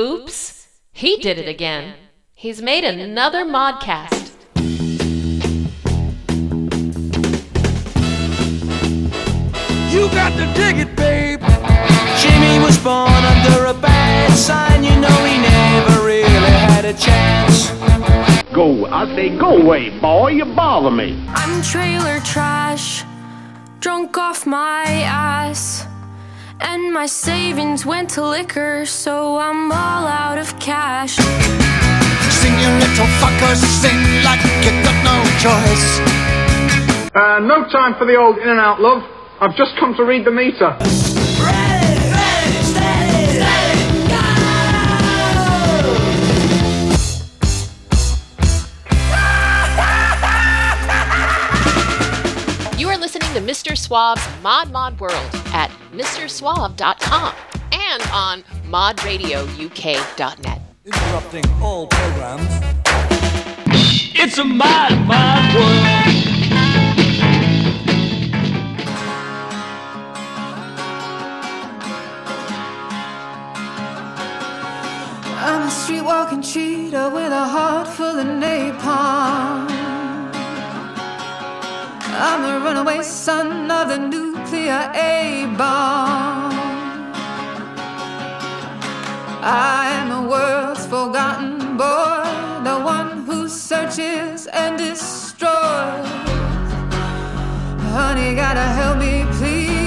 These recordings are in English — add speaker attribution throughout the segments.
Speaker 1: Oops, he did it again. He's made another modcast.
Speaker 2: You got to dig it, babe. Jimmy was born under a bad sign. You know he never really had a chance.
Speaker 3: Go, I say, go away, boy. You bother me.
Speaker 4: I'm trailer trash, drunk off my ass. And my savings went to liquor, so I'm all out of cash.
Speaker 5: Sing you little fuckers, sing like you got no choice.
Speaker 6: Uh, no time for the old in and out, love. I've just come to read the meter.
Speaker 1: You are listening to Mr. Suave's Mod Mod World at MrSuave.com and on modradiouk.net.
Speaker 7: Interrupting all programs.
Speaker 2: It's a mad, mad world.
Speaker 8: I'm a street walking cheetah with a heart full of napalm. I'm the runaway son of the nuclear A bomb. I am the world's forgotten boy, the one who searches and destroys. Honey, gotta help me, please.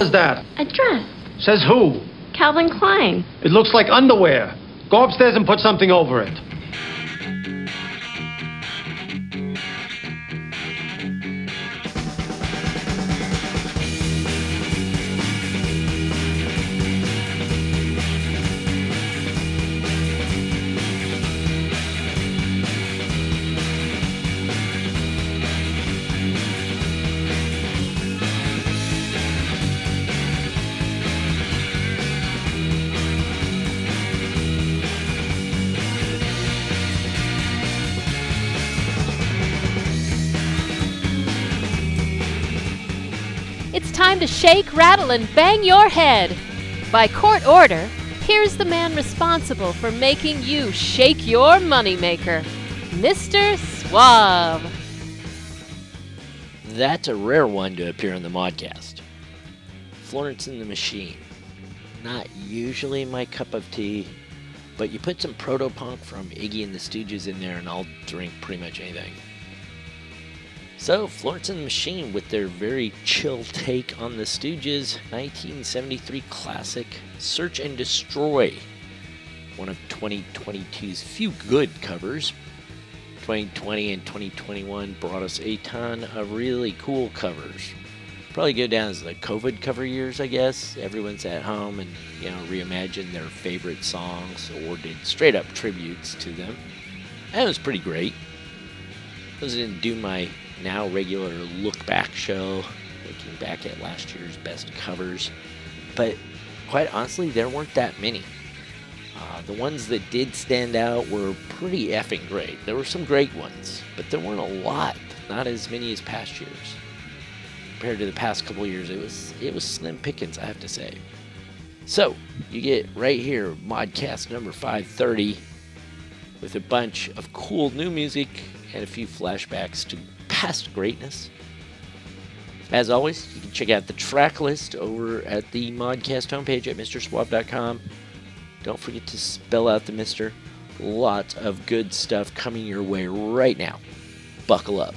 Speaker 9: What's that?
Speaker 10: A dress.
Speaker 9: Says who?
Speaker 10: Calvin Klein.
Speaker 9: It looks like underwear. Go upstairs and put something over it.
Speaker 1: Time to shake, rattle, and bang your head. By court order, here's the man responsible for making you shake your moneymaker, Mr. Suave.
Speaker 11: That's a rare one to appear on the modcast. Florence and the Machine. Not usually my cup of tea, but you put some proto punk from Iggy and the Stooges in there and I'll drink pretty much anything. So, Florence and the Machine with their very chill take on the Stooges 1973 classic Search and Destroy. One of 2022's few good covers. 2020 and 2021 brought us a ton of really cool covers. Probably go down as the COVID cover years, I guess. Everyone's at home and, you know, reimagined their favorite songs or did straight up tributes to them. That was pretty great. Going to do my now regular look back show, looking back at last year's best covers. But quite honestly, there weren't that many. Uh, the ones that did stand out were pretty effing great. There were some great ones, but there weren't a lot. Not as many as past years. Compared to the past couple years, it was it was slim pickings, I have to say. So you get right here, Modcast number 530, with a bunch of cool new music and a few flashbacks to past greatness. As always, you can check out the track list over at the Modcast homepage at MrSuave.com. Don't forget to spell out the Mister. Lots of good stuff coming your way right now. Buckle up.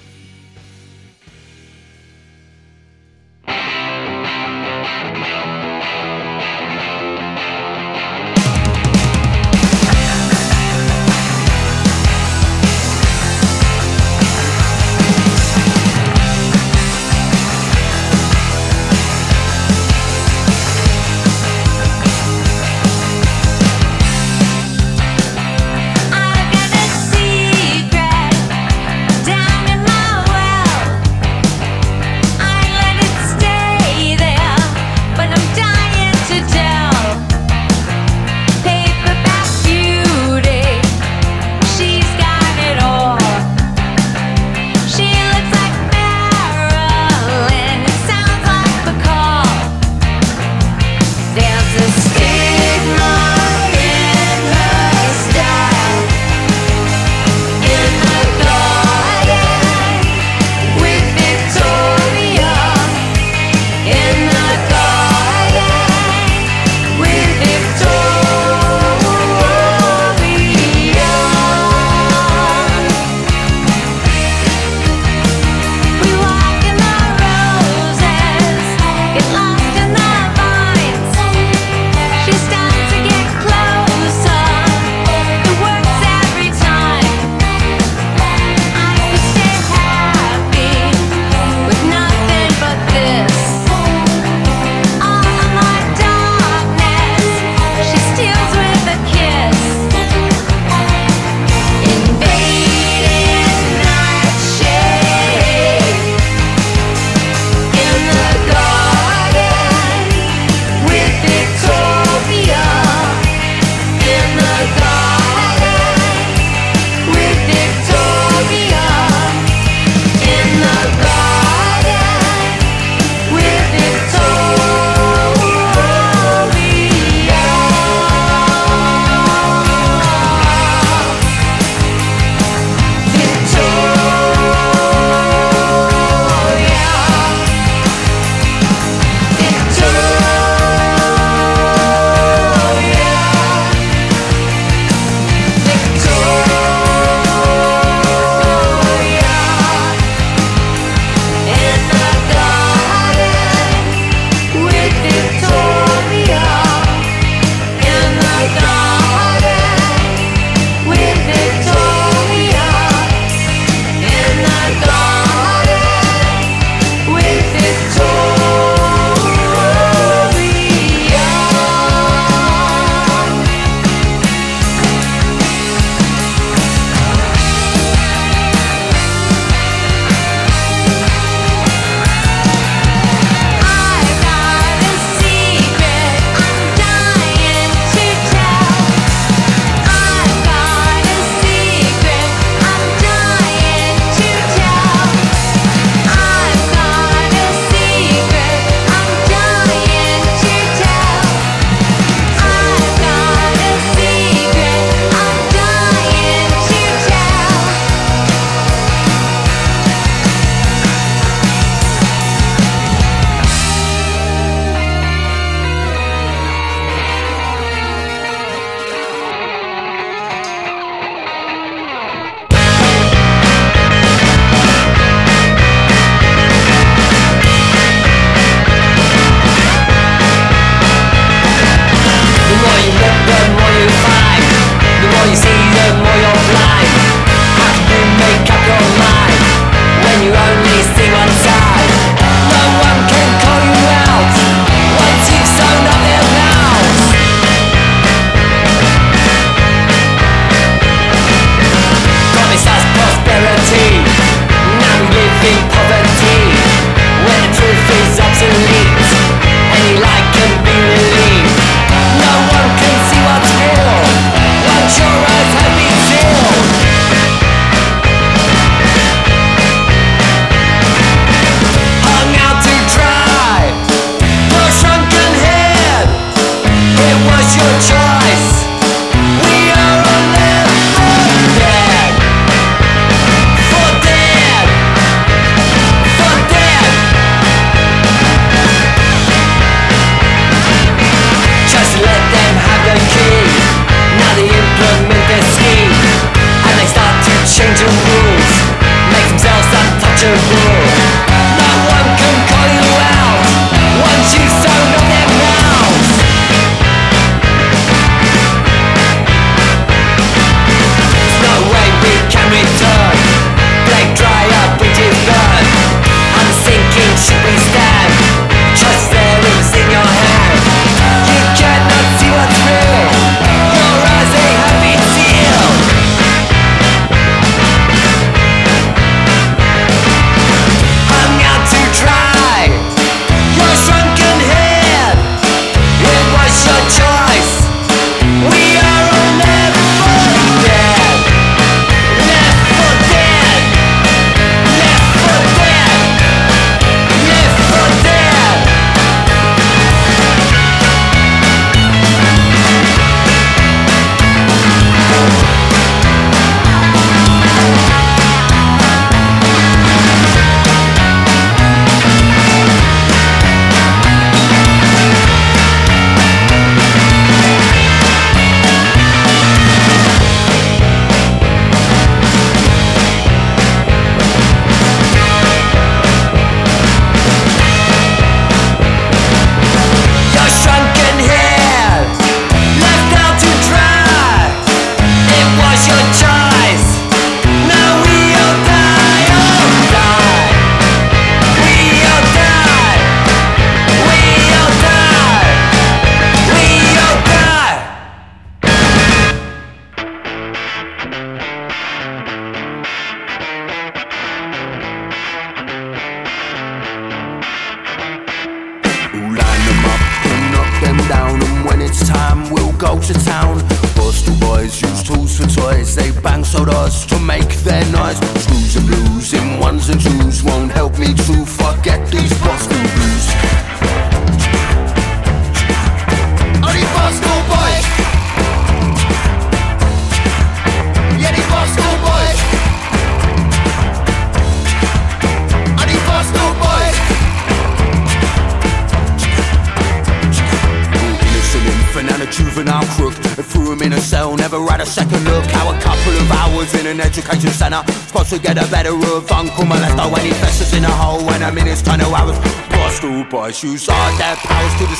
Speaker 12: to get a
Speaker 13: better roof on Kuma left
Speaker 14: when he festers in a hole when a his tunnel I hours Bust all boys, you saw their powers to the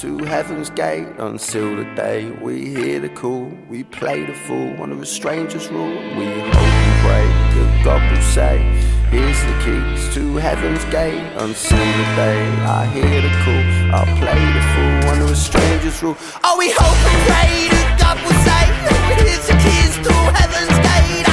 Speaker 14: to heaven's gate until the day we hear the call. We play the fool under a stranger's rule. We hope and pray that God will say, Here's the keys to heaven's gate until the day I hear the call. I play the fool under a stranger's rule. Oh, we hope and pray that God will say, Here's the keys to heaven's gate.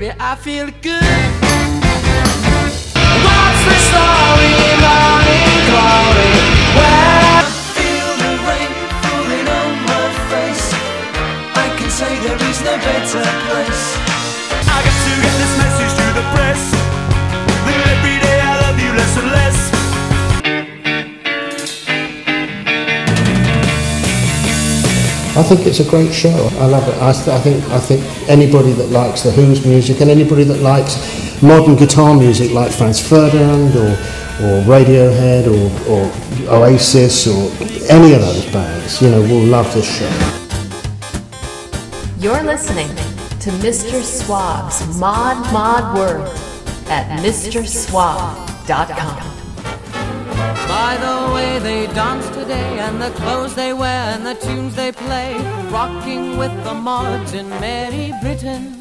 Speaker 13: baby, I feel good. What's the story, morning glory? Where I feel the rain falling on my face. I can say there is no better place. I got to get this message to the press. I
Speaker 10: think it's a great show. I love it. I, th- I, think I think anybody that likes the Who's music and anybody that likes modern guitar music like Franz Ferdinand or or Radiohead or, or Oasis or any of those bands, you know, will love this show.
Speaker 1: You're listening to Mr. Suave's Mod Mod Word at MrSuave.com.
Speaker 15: By the way they dance today and the clothes they wear and the tunes they play, rocking with the mods in Merry Britain.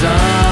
Speaker 13: sun.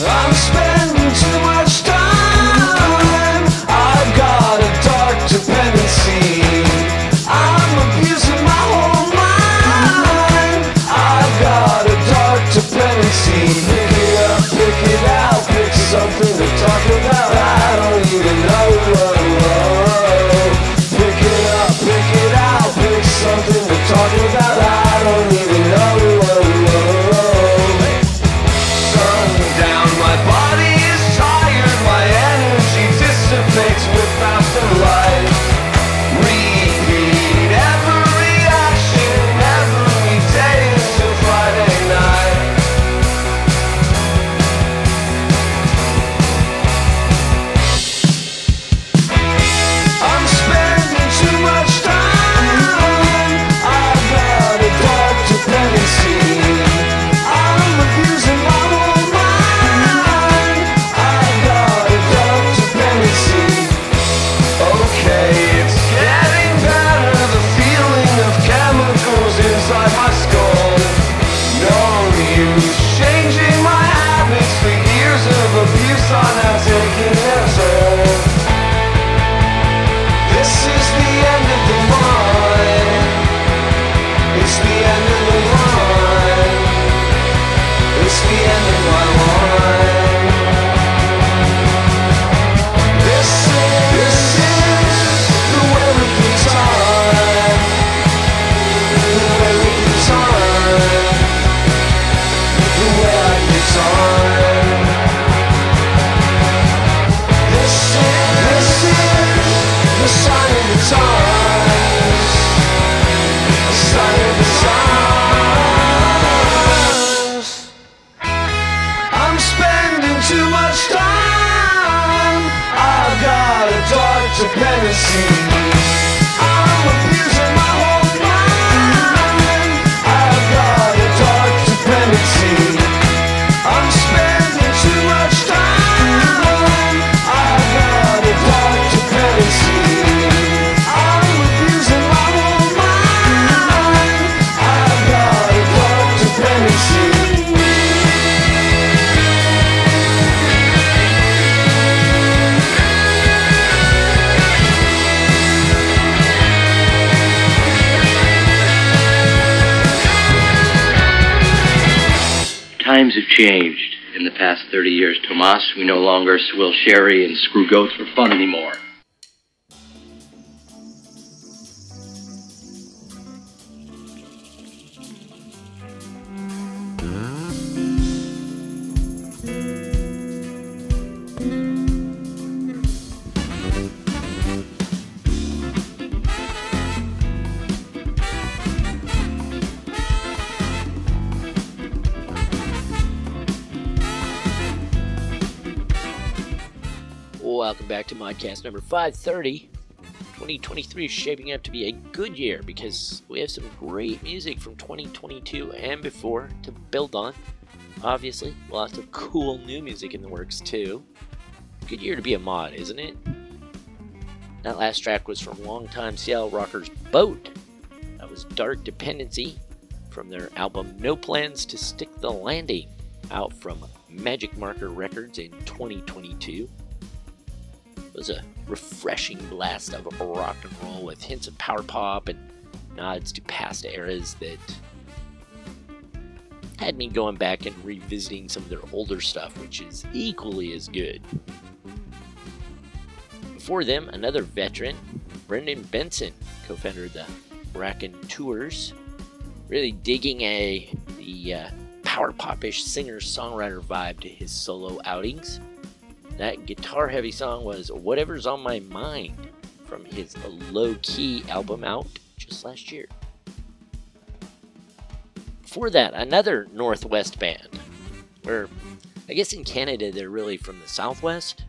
Speaker 13: I'm
Speaker 16: special. Changed in the past 30 years, Tomas. We no longer swill sherry and screw goats for fun anymore.
Speaker 11: Welcome back to Modcast number 530. 2023 is shaping up to be a good year because we have some great music from 2022 and before to build on. Obviously, lots of cool new music in the works too. Good year to be a mod, isn't it? That last track was from longtime Seattle rockers Boat. That was Dark Dependency from their album No Plans to Stick the Landing, out from Magic Marker Records in 2022 was a refreshing blast of rock and roll with hints of power pop and nods to past eras that had me going back and revisiting some of their older stuff, which is equally as good. Before them, another veteran, Brendan Benson, co-founder of the Bracken Tours, really digging a the uh, power popish singer-songwriter vibe to his solo outings. That guitar heavy song was Whatever's on My Mind from his Low Key album out just last year. Before that, another Northwest band, where I guess in Canada they're really from the Southwest.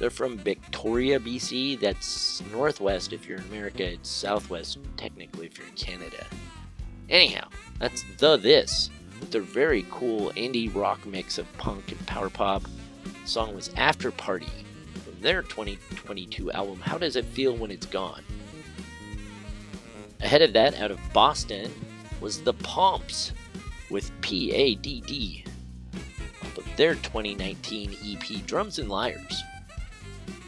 Speaker 11: They're from Victoria, BC. That's Northwest if you're in America, it's Southwest technically if you're in Canada. Anyhow, that's The This, with their very cool indie rock mix of punk and power pop song was After Party from their 2022 album How Does It Feel When It's Gone? Ahead of that, out of Boston, was The Pomps with PADD off of their 2019 EP Drums and Liars.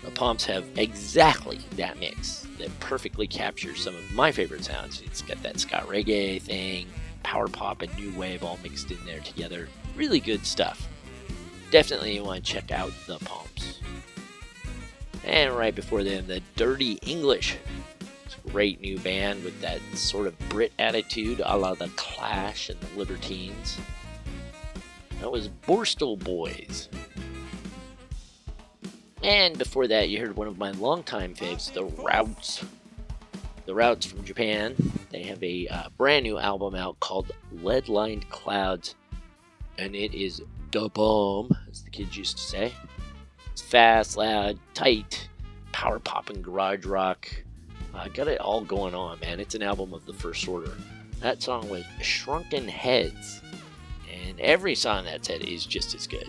Speaker 11: The Pomps have exactly that mix that perfectly captures some of my favorite sounds. It's got that ska reggae thing, power pop, and new wave all mixed in there together. Really good stuff definitely you want to check out the Pomps. And right before them, the Dirty English. It's a great new band with that sort of Brit attitude, a la the Clash and the Libertines. That was Borstal Boys. And before that, you heard one of my longtime faves, The Routes. The Routes from Japan. They have a uh, brand new album out called Lead Lined Clouds, and it is da bomb, as the kids used to say. It's fast, loud, tight, power popping garage rock. I uh, got it all going on, man. It's an album of the first order. That song was Shrunken Heads, and every song that set is just as good.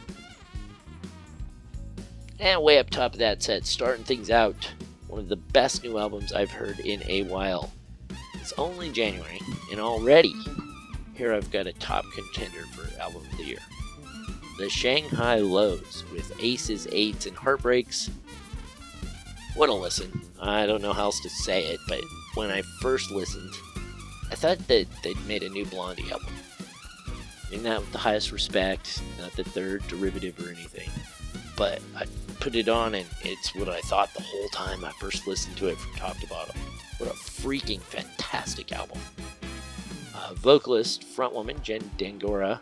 Speaker 11: And way up top of that set, starting things out, one of the best new albums I've heard in a while. It's only January, and already here I've got a top contender for album of the year. The Shanghai Lows with aces, eights, and heartbreaks. What a listen. I don't know how else to say it, but when I first listened, I thought that they'd made a new Blondie album. I mean that with the highest respect, not that they're derivative or anything. But I put it on and it's what I thought the whole time I first listened to it from top to bottom. What a freaking fantastic album. Vocalist, frontwoman Jen D'Angora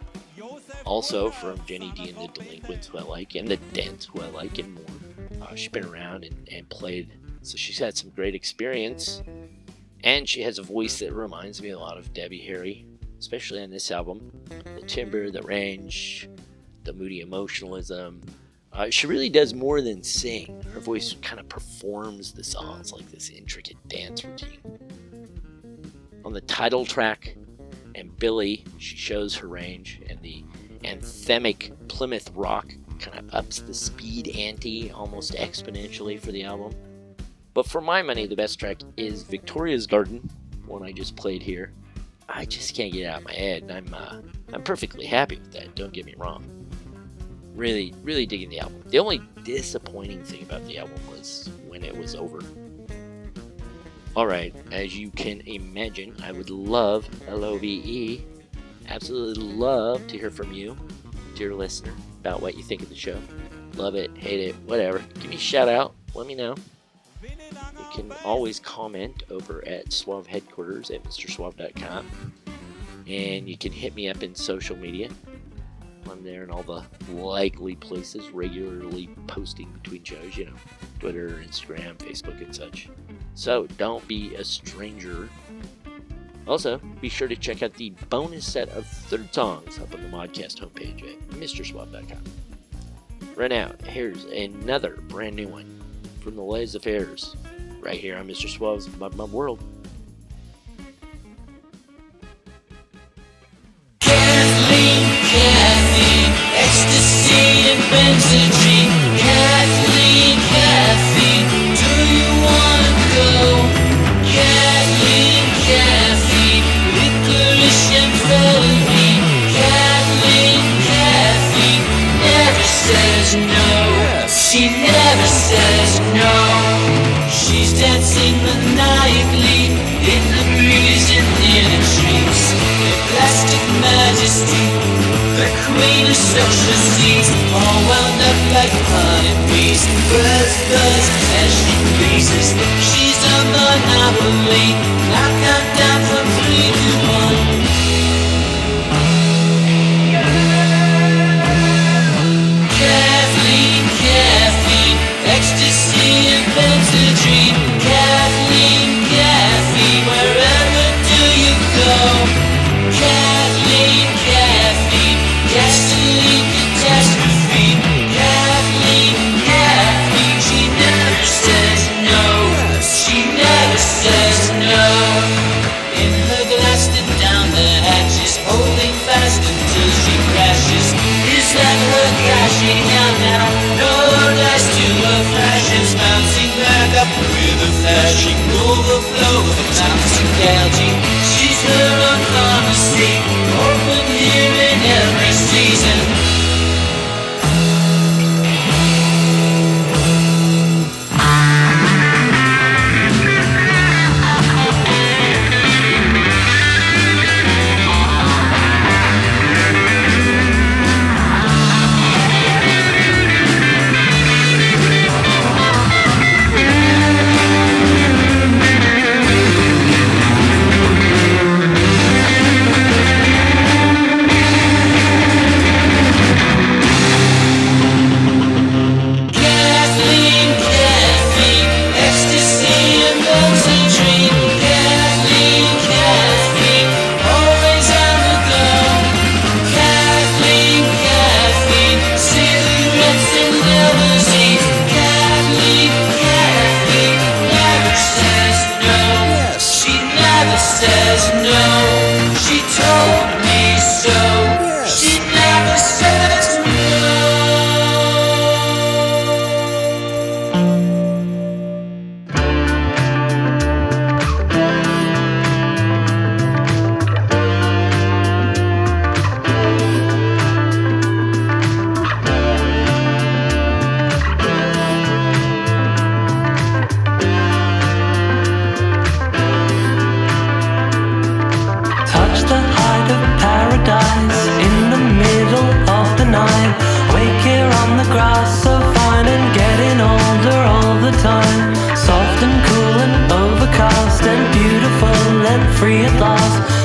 Speaker 11: also from Jenny D and the Delinquents, who I like, and the Dents, who I like, and more. Uh, she's been around and, and played, so she's had some great experience. And she has a voice that reminds me a lot of Debbie Harry, especially on this album. The timbre, the range, the moody emotionalism. Uh, she really does more than sing. Her voice kind of performs the songs like this intricate dance routine. On the title track, and Billy, she shows her range, and the anthemic Plymouth rock kind of ups the speed ante almost exponentially for the album. But for my money, the best track is Victoria's Garden, one I just played here. I just can't get it out of my head, and I'm uh, I'm perfectly happy with that. Don't get me wrong. Really, really digging the album. The only disappointing thing about the album was when it was over. Alright, as you can imagine, I would love LOVE Absolutely love to hear from you, dear listener, about what you think of the show. Love it, hate it, whatever. Give me a shout out. Let me know. You can always comment over at Suave headquarters at MrSuave.com. And you can hit me up in social media. I'm there in all the likely places, regularly posting between shows, you know, Twitter, Instagram, Facebook, and such. So don't be a stranger. Also, be sure to check out the bonus set of third songs up on the Modcast homepage at MrSuave.com. Right now, here's another brand new one from the Les Affairs, right here on Mr. Suave's Mod Mod World.
Speaker 13: Kathleen, ecstasy and Benzedrine. Kathleen, Kathy, She never says no. She's dancing in the breeze and in the trees. A plastic majesty, the queen of social all wound up like honeybees. Buzz, buzz as she pleases. She's a monopoly. Now count down from three to one. Here on the
Speaker 17: grass, so fine and getting older all the time. Soft and cool and overcast and beautiful and free at last.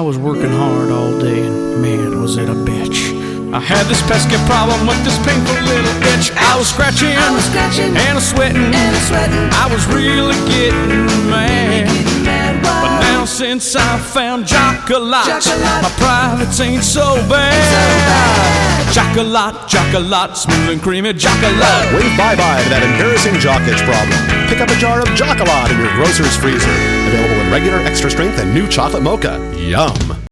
Speaker 17: I
Speaker 18: was
Speaker 7: working hard all day, and man, was it a bitch. I had this pesky problem with this painful little itch. I was scratching,
Speaker 19: I was scratching,
Speaker 7: and sweating,
Speaker 19: and sweating.
Speaker 7: I was really getting mad. But now since I found
Speaker 19: Chocolate,
Speaker 7: my privates ain't so bad. So bad. Chocolate, Chocolate, smooth and creamy Chocolate.
Speaker 20: Wave bye bye to that embarrassing jock itch problem. Pick up a jar of Chocolate in your grocer's freezer. Available regular extra strength and new chocolate mocha. Yum!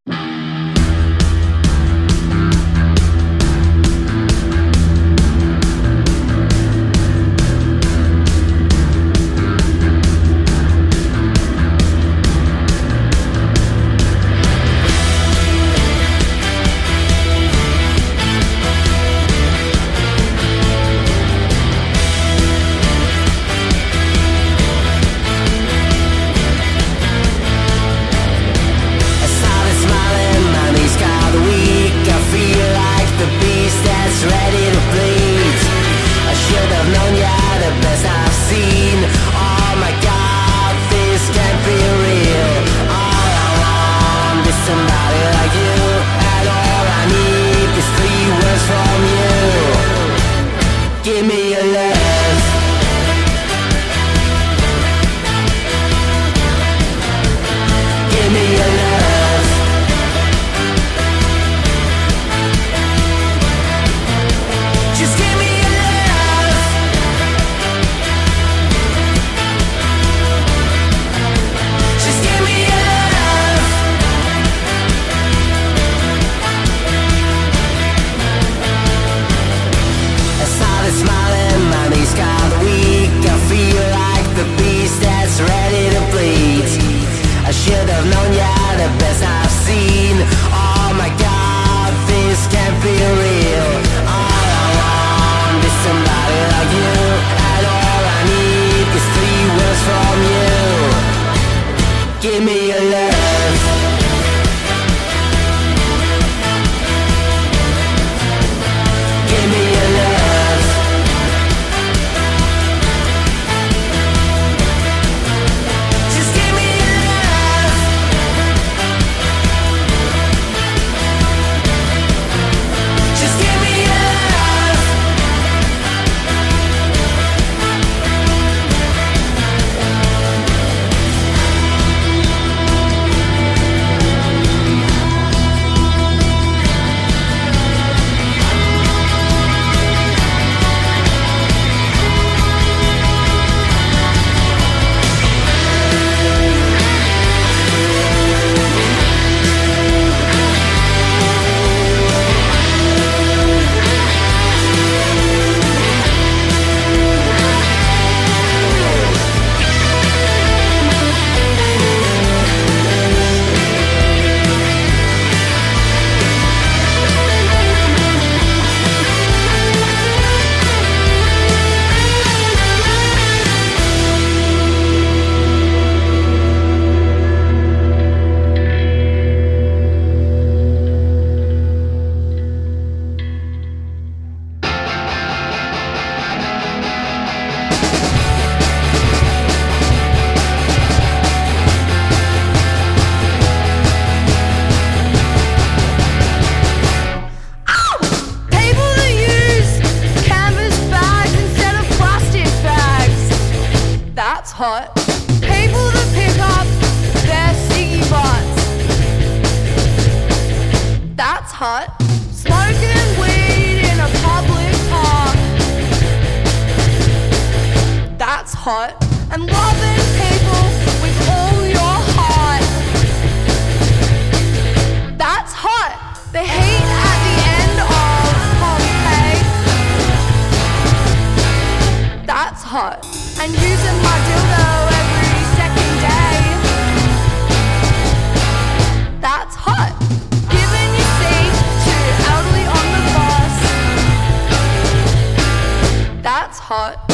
Speaker 13: your love.
Speaker 21: hot. And loving people with all your heart. That's hot. The heat at the end of Pompeii. That's hot. And using my dildo every second day. That's hot. Giving your seat to elderly on the bus. That's hot.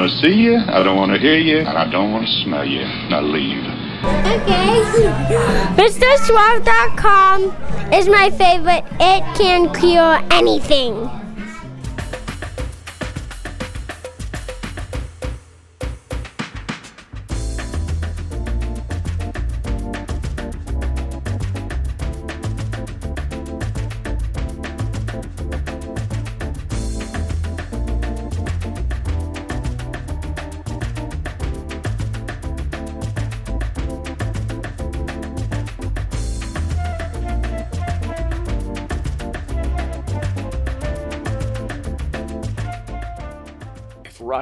Speaker 19: Want to see you, I don't want to hear you, and I don't want to smell you. Now leave.
Speaker 22: Okay. MrSuave.com is my favorite. It can cure anything.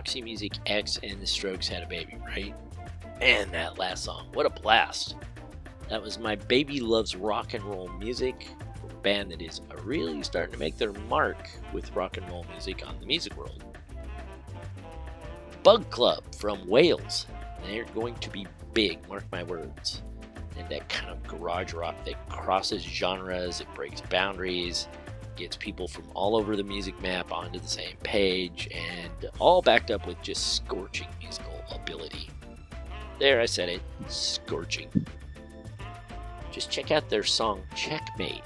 Speaker 11: Roxy Music X and the Strokes had a baby, right? And that last song, what a blast! That was My Baby Loves Rock and Roll Music, a band that is really starting to make their mark with rock and roll music on the music world. Bug Club from Wales. They're going to be big, mark my words. And that kind of garage rock that crosses genres, it breaks boundaries, gets people from all over the music map onto the same page, and all backed up with just scorching musical ability. There, I said it scorching. Just check out their song Checkmate,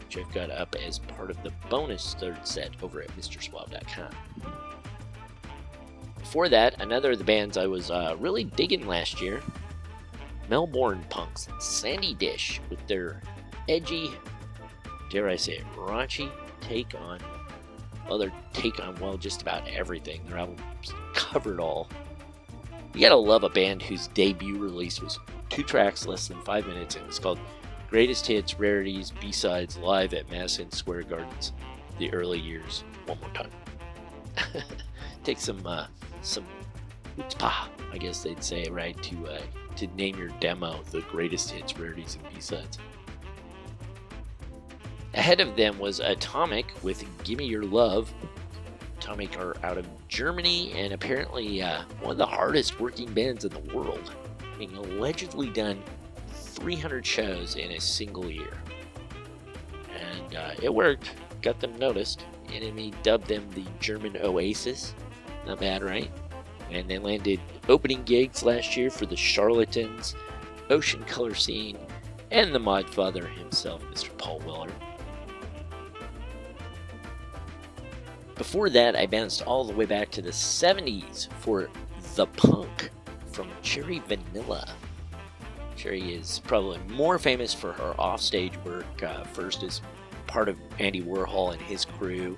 Speaker 11: which I've got up as part of the bonus third set over at MrSuave.com. Before that, another of the bands I was uh, really digging last year Melbourne Punks, Sandy Dish, with their edgy, dare I say it, raunchy take on, well, their take on, well, just about everything. Their albums covered all. You gotta love a band whose debut release was two tracks, less than five minutes, and it was called Greatest Hits, Rarities, B-Sides, Live at Madison Square Gardens, the early years. One more time. Take some, uh, some chutzpah, I guess they'd say, right, to, uh, to name your demo the Greatest Hits, Rarities, and B-Sides. Ahead of them was Atomic with Gimme Your Love. Atomic are out of Germany and apparently uh, one of the hardest working bands in the world, having allegedly done 300 shows in a single year. And uh, it worked, got them noticed. NME dubbed them the German Oasis. Not bad, right? And they landed opening gigs last year for the Charlatans, Ocean Colour Scene, and the Mod Father himself, Mr. Paul Weller. Before that, I bounced all the way back to the 70s for The Punk from Cherry Vanilla. Cherry is probably more famous for her offstage work, uh, first as part of Andy Warhol and his crew,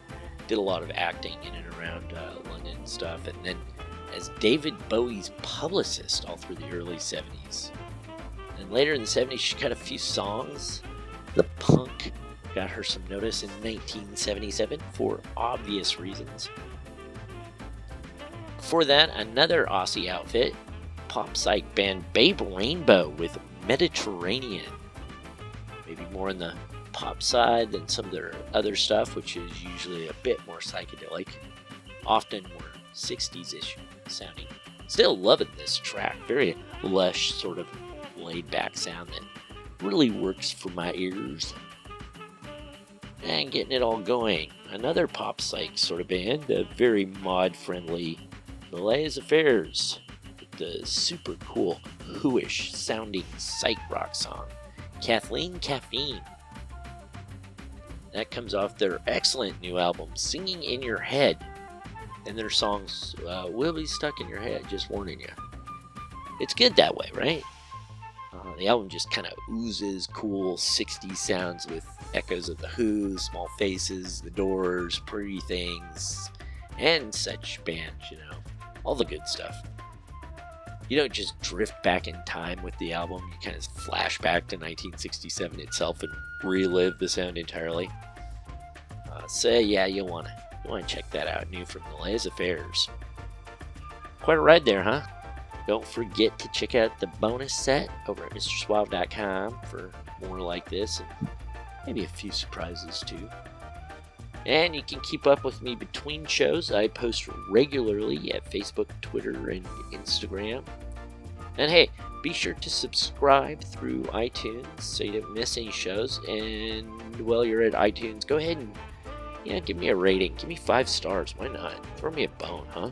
Speaker 11: did a lot of acting in and around uh, London stuff, and then as David Bowie's publicist all through the early 70s. And later in the 70s, she cut a few songs. The Punk got her some notice in 1977 for obvious reasons. Before that, another Aussie outfit, pop psych band Babe Rainbow with Mediterranean. Maybe more on the pop side than some of their other stuff, which is usually a bit more psychedelic, often more 60s ish sounding. Still loving this track, very lush, sort of laid back sound that really works for my ears and getting it all going. Another pop psych sort of band, a very mod friendly, Les Affairs the super cool, hooish sounding psych rock song, Kathleen Caffeine. That comes off their excellent new album, Singing in Your Head. And their songs uh, will be stuck in your head, just warning you. It's good that way, right? Uh, the album just kind of oozes cool 60s sounds with echoes of The Who, Small Faces, The Doors, Pretty Things, and such bands, you know. All the good stuff. You don't just drift back in time with the album, you kind of flash back to 1967 itself and relive the sound entirely. Uh, so, yeah, you'll want to you wanna check that out, new from the Les Affairs. Quite a ride there, huh? Don't forget to check out the bonus set over at MrSuave.com for more like this and maybe a few surprises too. And you can keep up with me between shows. I post regularly at Facebook, Twitter, and Instagram. And hey, be sure to subscribe through iTunes so you don't miss any shows. And while you're at iTunes, go ahead and yeah, give me a rating. Give me five stars. Why not? Throw me a bone, huh?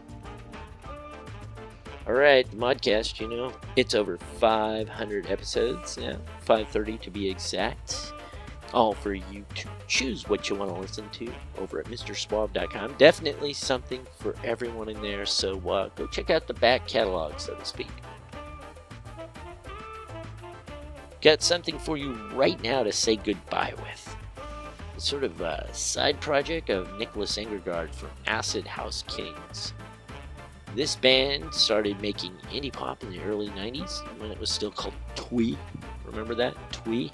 Speaker 11: Alright, the Modcast, you know, it's over 500 episodes now, 530 to be exact. All for you to choose what you want to listen to over at MrSuave.com. Definitely something for everyone in there, so uh, go check out the back catalog, so to speak. Got something for you right now to say goodbye with. Sort of a side project of Niklas Angergård from Acid House Kings. This band started making indie pop in the early 90s when it was still called Twee. Remember that? Twee?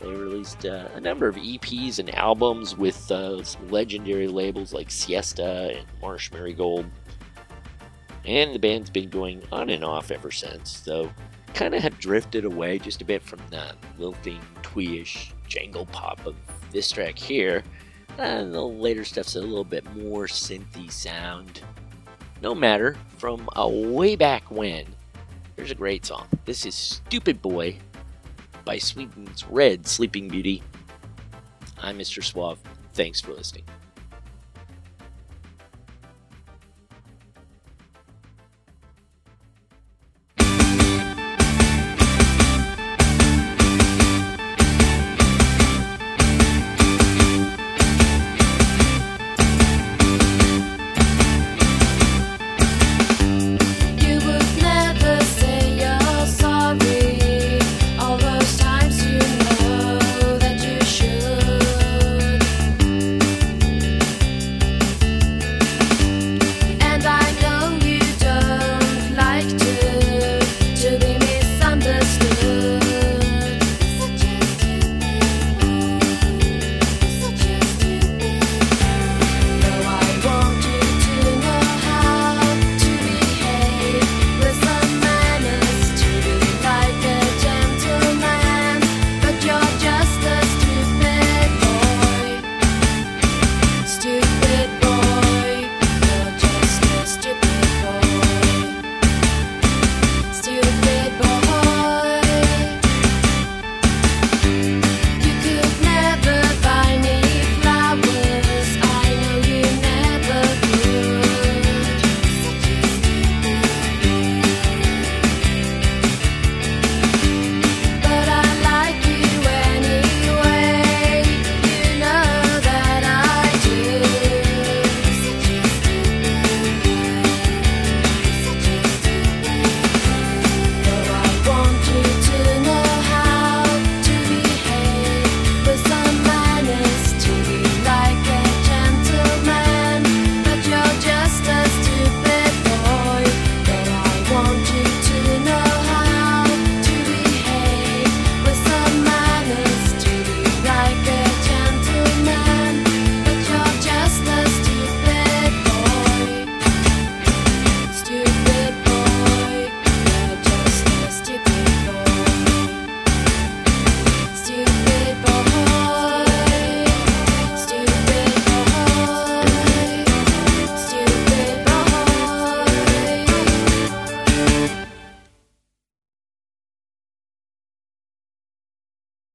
Speaker 11: They released uh, a number of EPs and albums with uh, legendary labels like Siesta and Marsh Marigold. And the band's been going on and off ever since, though kind of have drifted away just a bit from the lilting, twee-ish jangle pop of this track here. And the later stuff's a little bit more synthy sound. No matter, from a way back when, here's a great song. This is Stupid Boy by Sweden's Red Sleeping Beauty. I'm Mr. Suave. Thanks for listening.